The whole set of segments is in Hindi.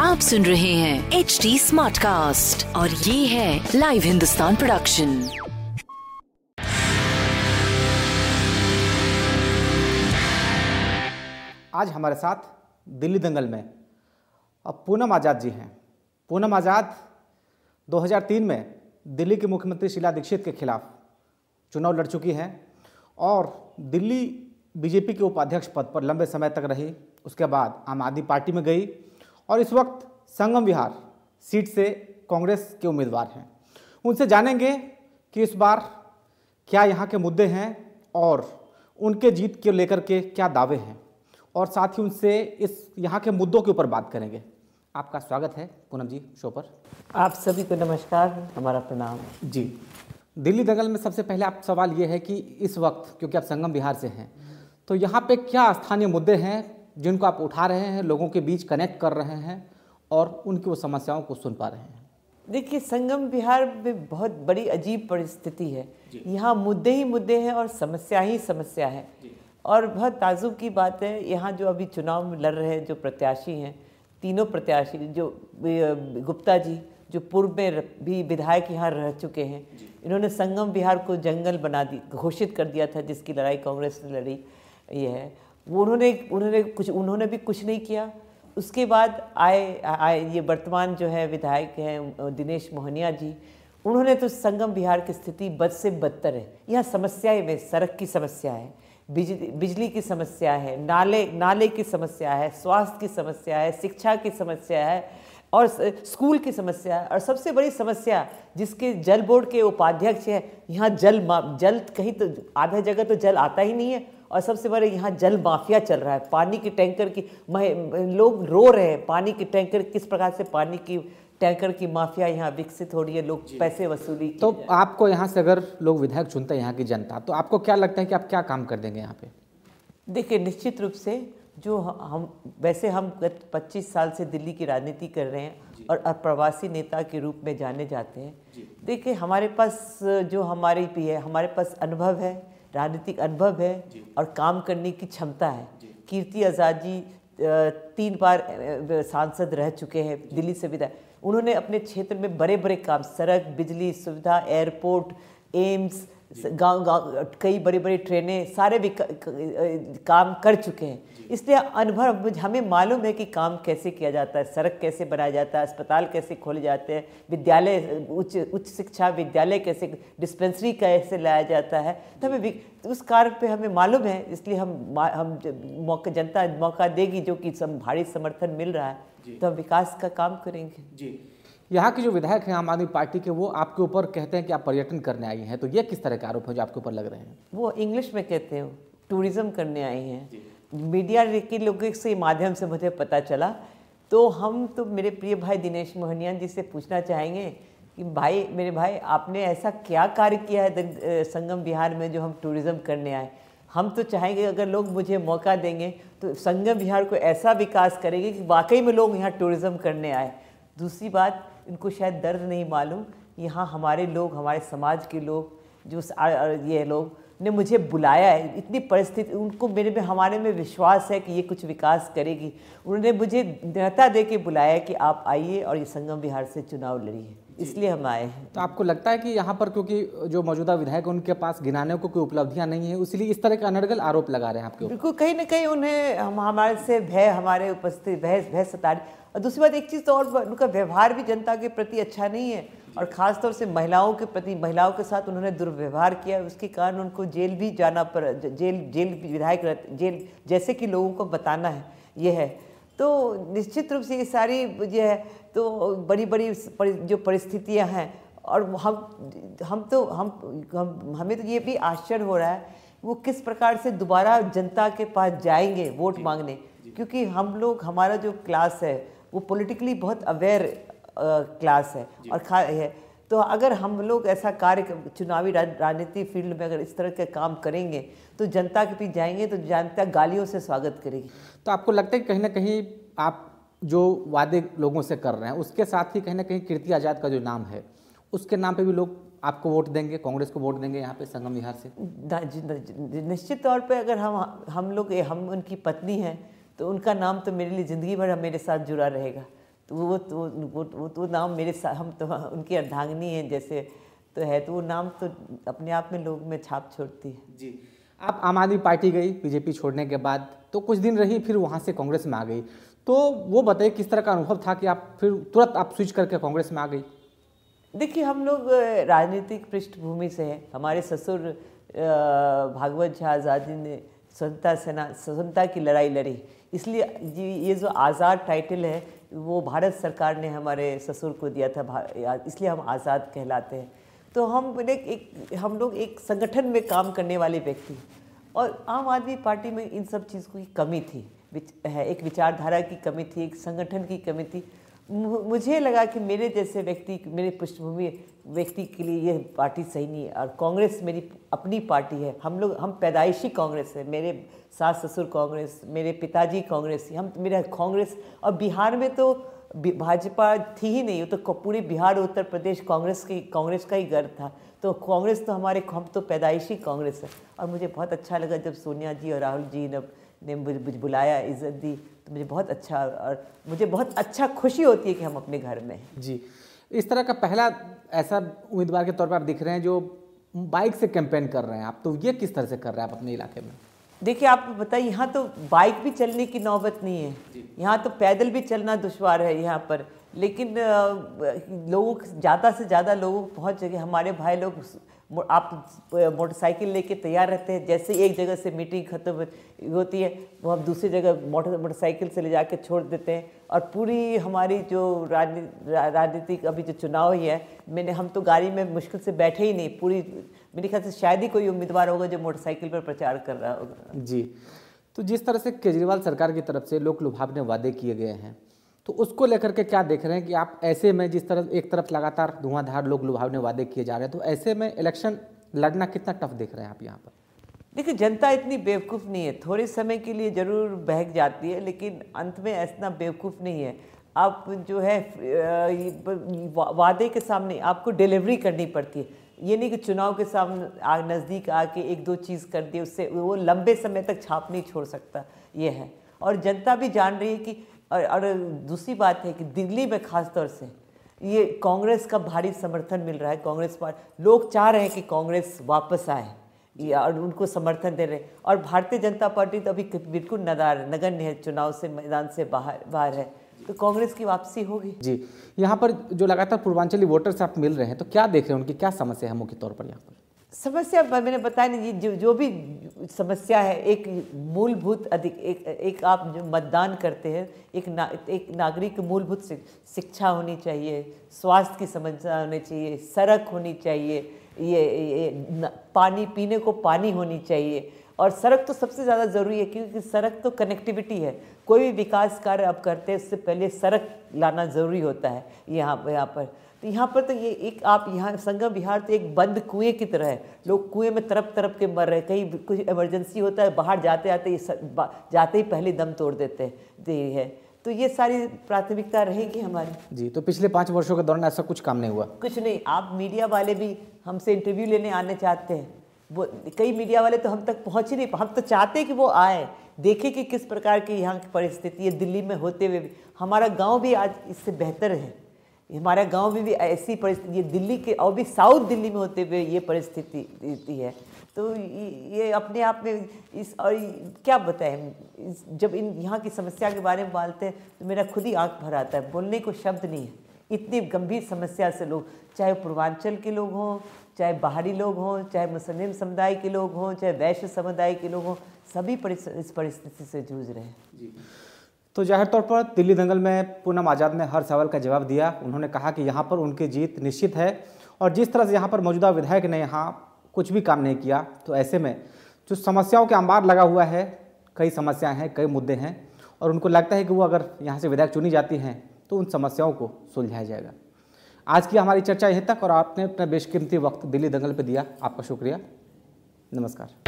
आप सुन रहे हैं एच डी स्मार्ट कास्ट और ये है लाइव हिंदुस्तान प्रोडक्शन आज हमारे साथ दिल्ली दंगल में अब पूनम आज़ाद जी हैं। पूनम आज़ाद 2003 में दिल्ली के मुख्यमंत्री शीला दीक्षित के खिलाफ चुनाव लड़ चुकी हैं और दिल्ली बीजेपी के उपाध्यक्ष पद पर लंबे समय तक रही उसके बाद आम आदमी पार्टी में गई और इस वक्त संगम विहार सीट से कांग्रेस के उम्मीदवार हैं। उनसे जानेंगे कि इस बार क्या यहाँ के मुद्दे हैं और उनके जीत के लेकर के क्या दावे हैं और साथ ही उनसे इस यहाँ के मुद्दों के ऊपर बात करेंगे। आपका स्वागत है पूनम जी शो पर। आप सभी को नमस्कार हमारा प्रणाम। जी। दिल्ली दंगल में सबसे पहले आप सवाल ये है कि इस वक्त क्योंकि आप संगम बिहार से हैं तो यहाँ पे क्या स्थानीय मुद्दे हैं जिनको आप उठा रहे हैं लोगों के बीच कनेक्ट कर रहे हैं और उनकी वो समस्याओं को सुन पा रहे हैं? देखिए संगम बिहार में बहुत बड़ी अजीब परिस्थिति है। यहाँ मुद्दे ही मुद्दे हैं और समस्या ही समस्या है। और बहुत ताजुब की बात है यहाँ जो अभी चुनाव में लड़ रहे हैं जो प्रत्याशी हैं तीनों प्रत्याशी जो गुप्ता जी जो पूर्व में भी विधायक यहाँ रह चुके हैं। इन्होंने संगम बिहार को जंगल बना दी घोषित कर दिया था जिसकी लड़ाई कांग्रेस ने लड़ी। ये है। उन्होंने उन्होंने कुछ, उन्होंने भी कुछ नहीं किया। उसके बाद आए आए, ये वर्तमान जो है विधायक हैं, दिनेश मोहनिया जी। उन्होंने तो संगम बिहार की स्थिति बद से बदतर है। यहाँ समस्याएँ में सड़क की समस्या है बिजली बिजली की समस्या है, नाले नाले की समस्या है, स्वास्थ्य की समस्या है, शिक्षा की समस्या है और स्कूल की समस्या और सबसे बड़ी समस्या जिसके जल बोर्ड के उपाध्यक्ष हैं, यहाँ जल जल कहीं तो आधा जगह तो जल आता ही नहीं है। और सबसे बड़े यहाँ जल माफिया चल रहा है। पानी की टैंकर की लोग रो रहे हैं। पानी की टैंकर किस प्रकार से पानी की टैंकर की माफिया यहाँ विकसित हो रही है? लोग पैसे वसूली तो आपको यहाँ से अगर लोग विधायक चुनते हैं यहाँ की जनता तो आपको क्या लगता है कि आप क्या काम कर देंगे यहाँ पे? देखिए निश्चित रूप से जो हम वैसे हम गत 25 साल से दिल्ली की राजनीति कर रहे हैं और अप्रवासी नेता के रूप में जाने जाते हैं। देखिए हमारे पास जो हमारी भी है हमारे पास अनुभव है राजनीतिक अनुभव है और काम करने की क्षमता है। कीर्ति आज़ाद जी तीन बार सांसद रह चुके हैं दिल्ली से विधायक। उन्होंने अपने क्षेत्र में बड़े बड़े काम सड़क बिजली सुविधा एयरपोर्ट एम्स गाँव गाँव कई बड़े बड़े ट्रेनें सारे भी काम कर चुके हैं। इसलिए अनुभव हमें मालूम है कि काम कैसे किया जाता है सड़क कैसे बनाया जाता है अस्पताल कैसे खोले जाते हैं विद्यालय उच्च उच्च शिक्षा विद्यालय कैसे डिस्पेंसरी कैसे लाया जाता है। तो हमें उस कार्य पे हमें मालूम है इसलिए हम हम मौका जनता मौका देगी जो कि सम भारी समर्थन मिल रहा है तो हम विकास का काम करेंगे। जी। यहाँ के जो विधायक हैं आम आदमी पार्टी के वो आपके ऊपर कहते हैं कि आप पर्यटन करने आई हैं तो ये किस तरह के आरोप है जो आपके ऊपर लग रहे हैं? वो इंग्लिश में कहते हैं टूरिज़्म करने आई हैं। मीडिया के लोगों से माध्यम से मुझे पता चला। तो हम तो मेरे प्रिय भाई दिनेश मोहनियान जी से पूछना चाहेंगे कि भाई, मेरे भाई, आपने ऐसा क्या कार्य किया है संगम बिहार में जो हम टूरिज़्म करने आए? हम तो चाहेंगे अगर लोग मुझे मौका देंगे तो संगम बिहार को ऐसा विकास करेंगे कि वाकई में लोग यहाँ टूरिज़्म करने आए। दूसरी बात, इनको शायद दर्द नहीं मालूम, यहाँ हमारे लोग, हमारे समाज के लोग, जो ये लोग ने मुझे बुलाया है। इतनी परिस्थिति उनको मेरे में हमारे में विश्वास है कि ये कुछ विकास करेगी। उन्होंने मुझे नेता दे के बुलाया कि आप आइए और ये संगम विहार से चुनाव लड़िए। इसलिए हम आए हैं। तो आपको लगता है कि यहाँ पर क्योंकि जो मौजूदा विधायक उनके पास गिनाने को कोई उपलब्धियाँ नहीं है इसलिए इस तरह का अनर्गल आरोप लगा रहे हैं आपके बिल्कुल कहीं ना कहीं उन्हें हम हमारे से भय हमारे उपस्थित भय भय सता और दूसरी बात एक चीज़ तो और उनका व्यवहार भी जनता के प्रति अच्छा नहीं है। और ख़ास तौर से महिलाओं के प्रति महिलाओं के साथ उन्होंने दुर्व्यवहार किया उसके कारण उनको जेल भी जाना पर जेल जेल विधायक जेल जैसे कि लोगों को बताना है ये है। तो निश्चित रूप से ये सारी जो है तो बड़ी बड़ी जो परिस्थितियाँ हैं और हम हम तो हम हम हमें तो ये भी आश्चर्य हो रहा है वो किस प्रकार से दोबारा जनता के पास जाएँगे वोट मांगने? क्योंकि हम लोग हमारा जो क्लास है वो पॉलिटिकली बहुत अवेयर क्लास है। और खा है तो अगर हम लोग ऐसा कार्य चुनावी राजनीति फ़ील्ड में अगर इस तरह के काम करेंगे तो जनता के बीच जाएँगे तो जनता गालियों से स्वागत करेगी। तो आपको लगता है कि कहीं ना कहीं आप जो वादे लोगों से कर रहे हैं उसके साथ ही कहीं ना कहीं कीर्ति आज़ाद का जो नाम है उसके नाम पे भी लोग आपको वोट देंगे कांग्रेस को वोट देंगे यहाँ पे संगम विहार से? निश्चित तौर पे अगर हम हम लोग हम उनकी पत्नी हैं तो उनका नाम तो मेरे लिए ज़िंदगी भर मेरे साथ जुड़ा रहेगा। तो वो तो वो वो तो नाम मेरे साथ हम तो उनकी अर्धांगनी हैं जैसे तो है तो वो नाम तो अपने आप में लोग में छाप छोड़ती है। जी। आप आम आदमी पार्टी गई बीजेपी छोड़ने के बाद तो कुछ दिन रही फिर वहाँ से कांग्रेस में आ गई। तो वो बताइए किस तरह का अनुभव था कि आप फिर तुरंत आप स्विच करके कांग्रेस में आ गई? देखिए हम लोग राजनीतिक पृष्ठभूमि से हैं। हमारे ससुर भागवत झा आज़ादी ने स्वतंत्रता सेना स्वतंत्रता की लड़ाई लड़ी। इसलिए ये जो आज़ाद टाइटल है वो भारत सरकार ने हमारे ससुर को दिया था इसलिए हम आज़ाद कहलाते हैं। तो हम एक, एक हम लोग एक संगठन में काम करने वाले व्यक्ति और आम आदमी पार्टी में इन सब चीज़ की कमी थी। एक विचारधारा की कमी थी एक संगठन की कमी थी। मुझे लगा कि मेरे जैसे व्यक्ति, मेरे पृष्ठभूमि व्यक्ति के लिए ये पार्टी सही नहीं है और कांग्रेस मेरी अपनी पार्टी है। हम लोग, हम पैदाइशी कांग्रेस है। मेरे सास ससुर कांग्रेस, मेरे पिताजी कांग्रेस हम, मेरा कांग्रेस और बिहार में तो भाजपा थी ही नहीं, वो तो पूरे बिहार उत्तर प्रदेश कांग्रेस की, कांग्रेस का ही गर्व था। तो कांग्रेस तो हमारे, हम तो पैदाइशी कांग्रेस है। और मुझे बहुत अच्छा लगा जब सोनिया जी और राहुल जी ने ने मुझे मुझे बुलाया इज़्ज़त दी तो मुझे बहुत अच्छा और मुझे बहुत अच्छा खुशी होती है कि हम अपने घर में हैं। जी। इस तरह का पहला ऐसा उम्मीदवार के तौर पर आप दिख रहे हैं जो बाइक से कैंपेन कर रहे हैं आप तो ये किस तरह से कर रहे हैं आप अपने इलाके में? देखिए आप बताइए यहाँ तो बाइक भी चलने की नौबत नहीं है। यहाँ तो पैदल भी चलना दुशवार है यहाँ पर लेकिन लोगों ज़्यादा से ज़्यादा लोगों को पहुँच सके हमारे भाई लोग आप मोटरसाइकिल लेके तैयार रहते हैं, जैसे एक जगह से मीटिंग खत्म होती है, वो हम दूसरी जगह मोटर, मोटरसाइकिल से ले जाके छोड़ देते हैं। और पूरी हमारी जो राजनीतिक अभी जो चुनाव ही है, मैंने, हम तो गाड़ी में मुश्किल से बैठे ही नहीं, पूरी, मेरे ख्याल से शायद ही कोई उम्मीदवार होगा जो मोटरसाइकिल पर प्रचार कर रहा होगा। जी। तो जिस तरह से केजरीवाल सरकार की तरफ़ से लोक लुभावने वादे किए गए हैं तो उसको लेकर के क्या देख रहे हैं कि आप ऐसे में जिस तरह, एक तरफ़ लगातार धुआंधार लोग लुभावने वादे किए जा रहे हैं तो ऐसे में इलेक्शन लड़ना कितना टफ देख रहे हैं आप यहाँ पर? देखिए, जनता इतनी बेवकूफ़ नहीं है। थोड़े समय के लिए ज़रूर बहक जाती है, लेकिन अंत में ऐसा बेवकूफ़ नहीं है। आप जो है वादे के सामने आपको डिलीवरी करनी पड़ती है। ये नहीं कि चुनाव के सामने आ, नज़दीक आके एक दो चीज़ कर दी उससे वो लंबे समय तक छाप नहीं छोड़ सकता, ये है। और जनता भी जान रही है कि और, और दूसरी बात है कि दिल्ली में खास तौर से ये कांग्रेस का भारी समर्थन मिल रहा है कांग्रेस पार्टी लोग चाह रहे हैं कि कांग्रेस वापस आए और उनको समर्थन दे रहे और भारतीय जनता पार्टी तो अभी बिल्कुल नदार नगण्य है चुनाव से मैदान से बाहर बाहर है। तो कांग्रेस की वापसी होगी। जी यहाँ पर जो लगातार पूर्वांचली वोटर्स आप मिल रहे हैं तो क्या देख रहे हैं उनकी क्या समस्या है मुख्य तौर पर यहाँ पर? समस्या मैंने बताया नहीं जो जो भी समस्या है एक मूलभूत अधिक एक एक आप जो मतदान करते हैं एक ना, एक नागरिक की मूलभूत शिक्षा होनी चाहिए स्वास्थ्य की समस्या होनी चाहिए सड़क होनी चाहिए ये, ये पानी पीने को पानी होनी चाहिए। और सड़क तो सबसे ज़्यादा ज़रूरी है क्योंकि सड़क तो कनेक्टिविटी है। कोई भी विकास कार्य आप करते हैं उससे पहले सड़क लाना ज़रूरी होता है यहाँ यहाँ पर। तो यहाँ पर तो ये एक आप यहाँ संगम बिहार तो एक बंद कुएँ की तरह है। लोग कुएँ में तरप तरप के मर रहे कहीं कुछ इमरजेंसी होता है बाहर जाते आते ये जाते ही पहले दम तोड़ देते है तो ये सारी प्राथमिकता रहेगी हमारी। जी तो पिछले पाँच वर्षों के दौरान ऐसा कुछ काम नहीं हुआ? कुछ नहीं आप मीडिया वाले भी हमसे इंटरव्यू लेने आने चाहते हैं। वो कई मीडिया वाले तो हम तक पहुँच ही नहीं हम तो चाहते कि वो आए देखें कि किस प्रकार की यहाँ की परिस्थिति है दिल्ली में होते हुए भी। हमारा गाँव भी आज इससे बेहतर है। हमारे गाँव में भी ऐसी परिस्थिति, ये दिल्ली के, और भी साउथ दिल्ली में होते हुए ये परिस्थिति देती है। तो ये अपने आप में इस, और क्या बताएँ जब इन, यहाँ की समस्या के बारे में बोलते हैं तो मेरा खुद ही आँख भर आता है। बोलने को शब्द नहीं है। इतनी गंभीर समस्या से लोग, चाहे पूर्वांचल के लोग हों, चाहे बाहरी लोग हों, चाहे मुस्लिम समुदाय के लोग हों, चाहे वैश्य समुदाय के लोग हों, सभी इस परिस्थिति से जूझ रहे हैं। जी। तो ज़ाहिर तौर पर दिल्ली दंगल में पूनम आज़ाद ने हर सवाल का जवाब दिया। उन्होंने कहा कि यहाँ पर उनकी जीत निश्चित है और जिस तरह से यहाँ पर मौजूदा विधायक ने यहाँ कुछ भी काम नहीं किया तो ऐसे में जो समस्याओं के अंबार लगा हुआ है, कई समस्याएँ हैं, कई मुद्दे हैं और उनको लगता है कि वो अगर यहाँ से विधायक चुनी जाती हैं तो उन समस्याओं को सुलझाया जाएगा। आज की हमारी चर्चा यहीं तक और आपने अपना बेशकीमती वक्त दिल्ली दंगल पर दिया। आपका शुक्रिया। नमस्कार।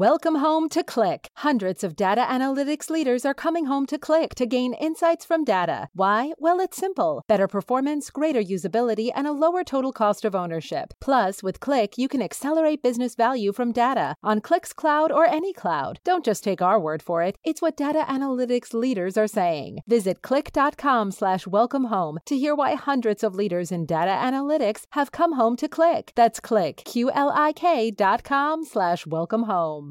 Welcome home to Click. Hundreds of data analytics leaders are coming home to Click to gain insights from data. Why? Well, it's simple better performance, greater usability, and a lower total cost of ownership. Plus, with Click, you can accelerate business value from data on Click's cloud or any cloud. Don't just take our word for it, it's what data analytics leaders are saying. Visit click.com slash welcome home to hear why hundreds of leaders in data analytics have come home to Click. That's Click, Q L I K dot com slash welcome home.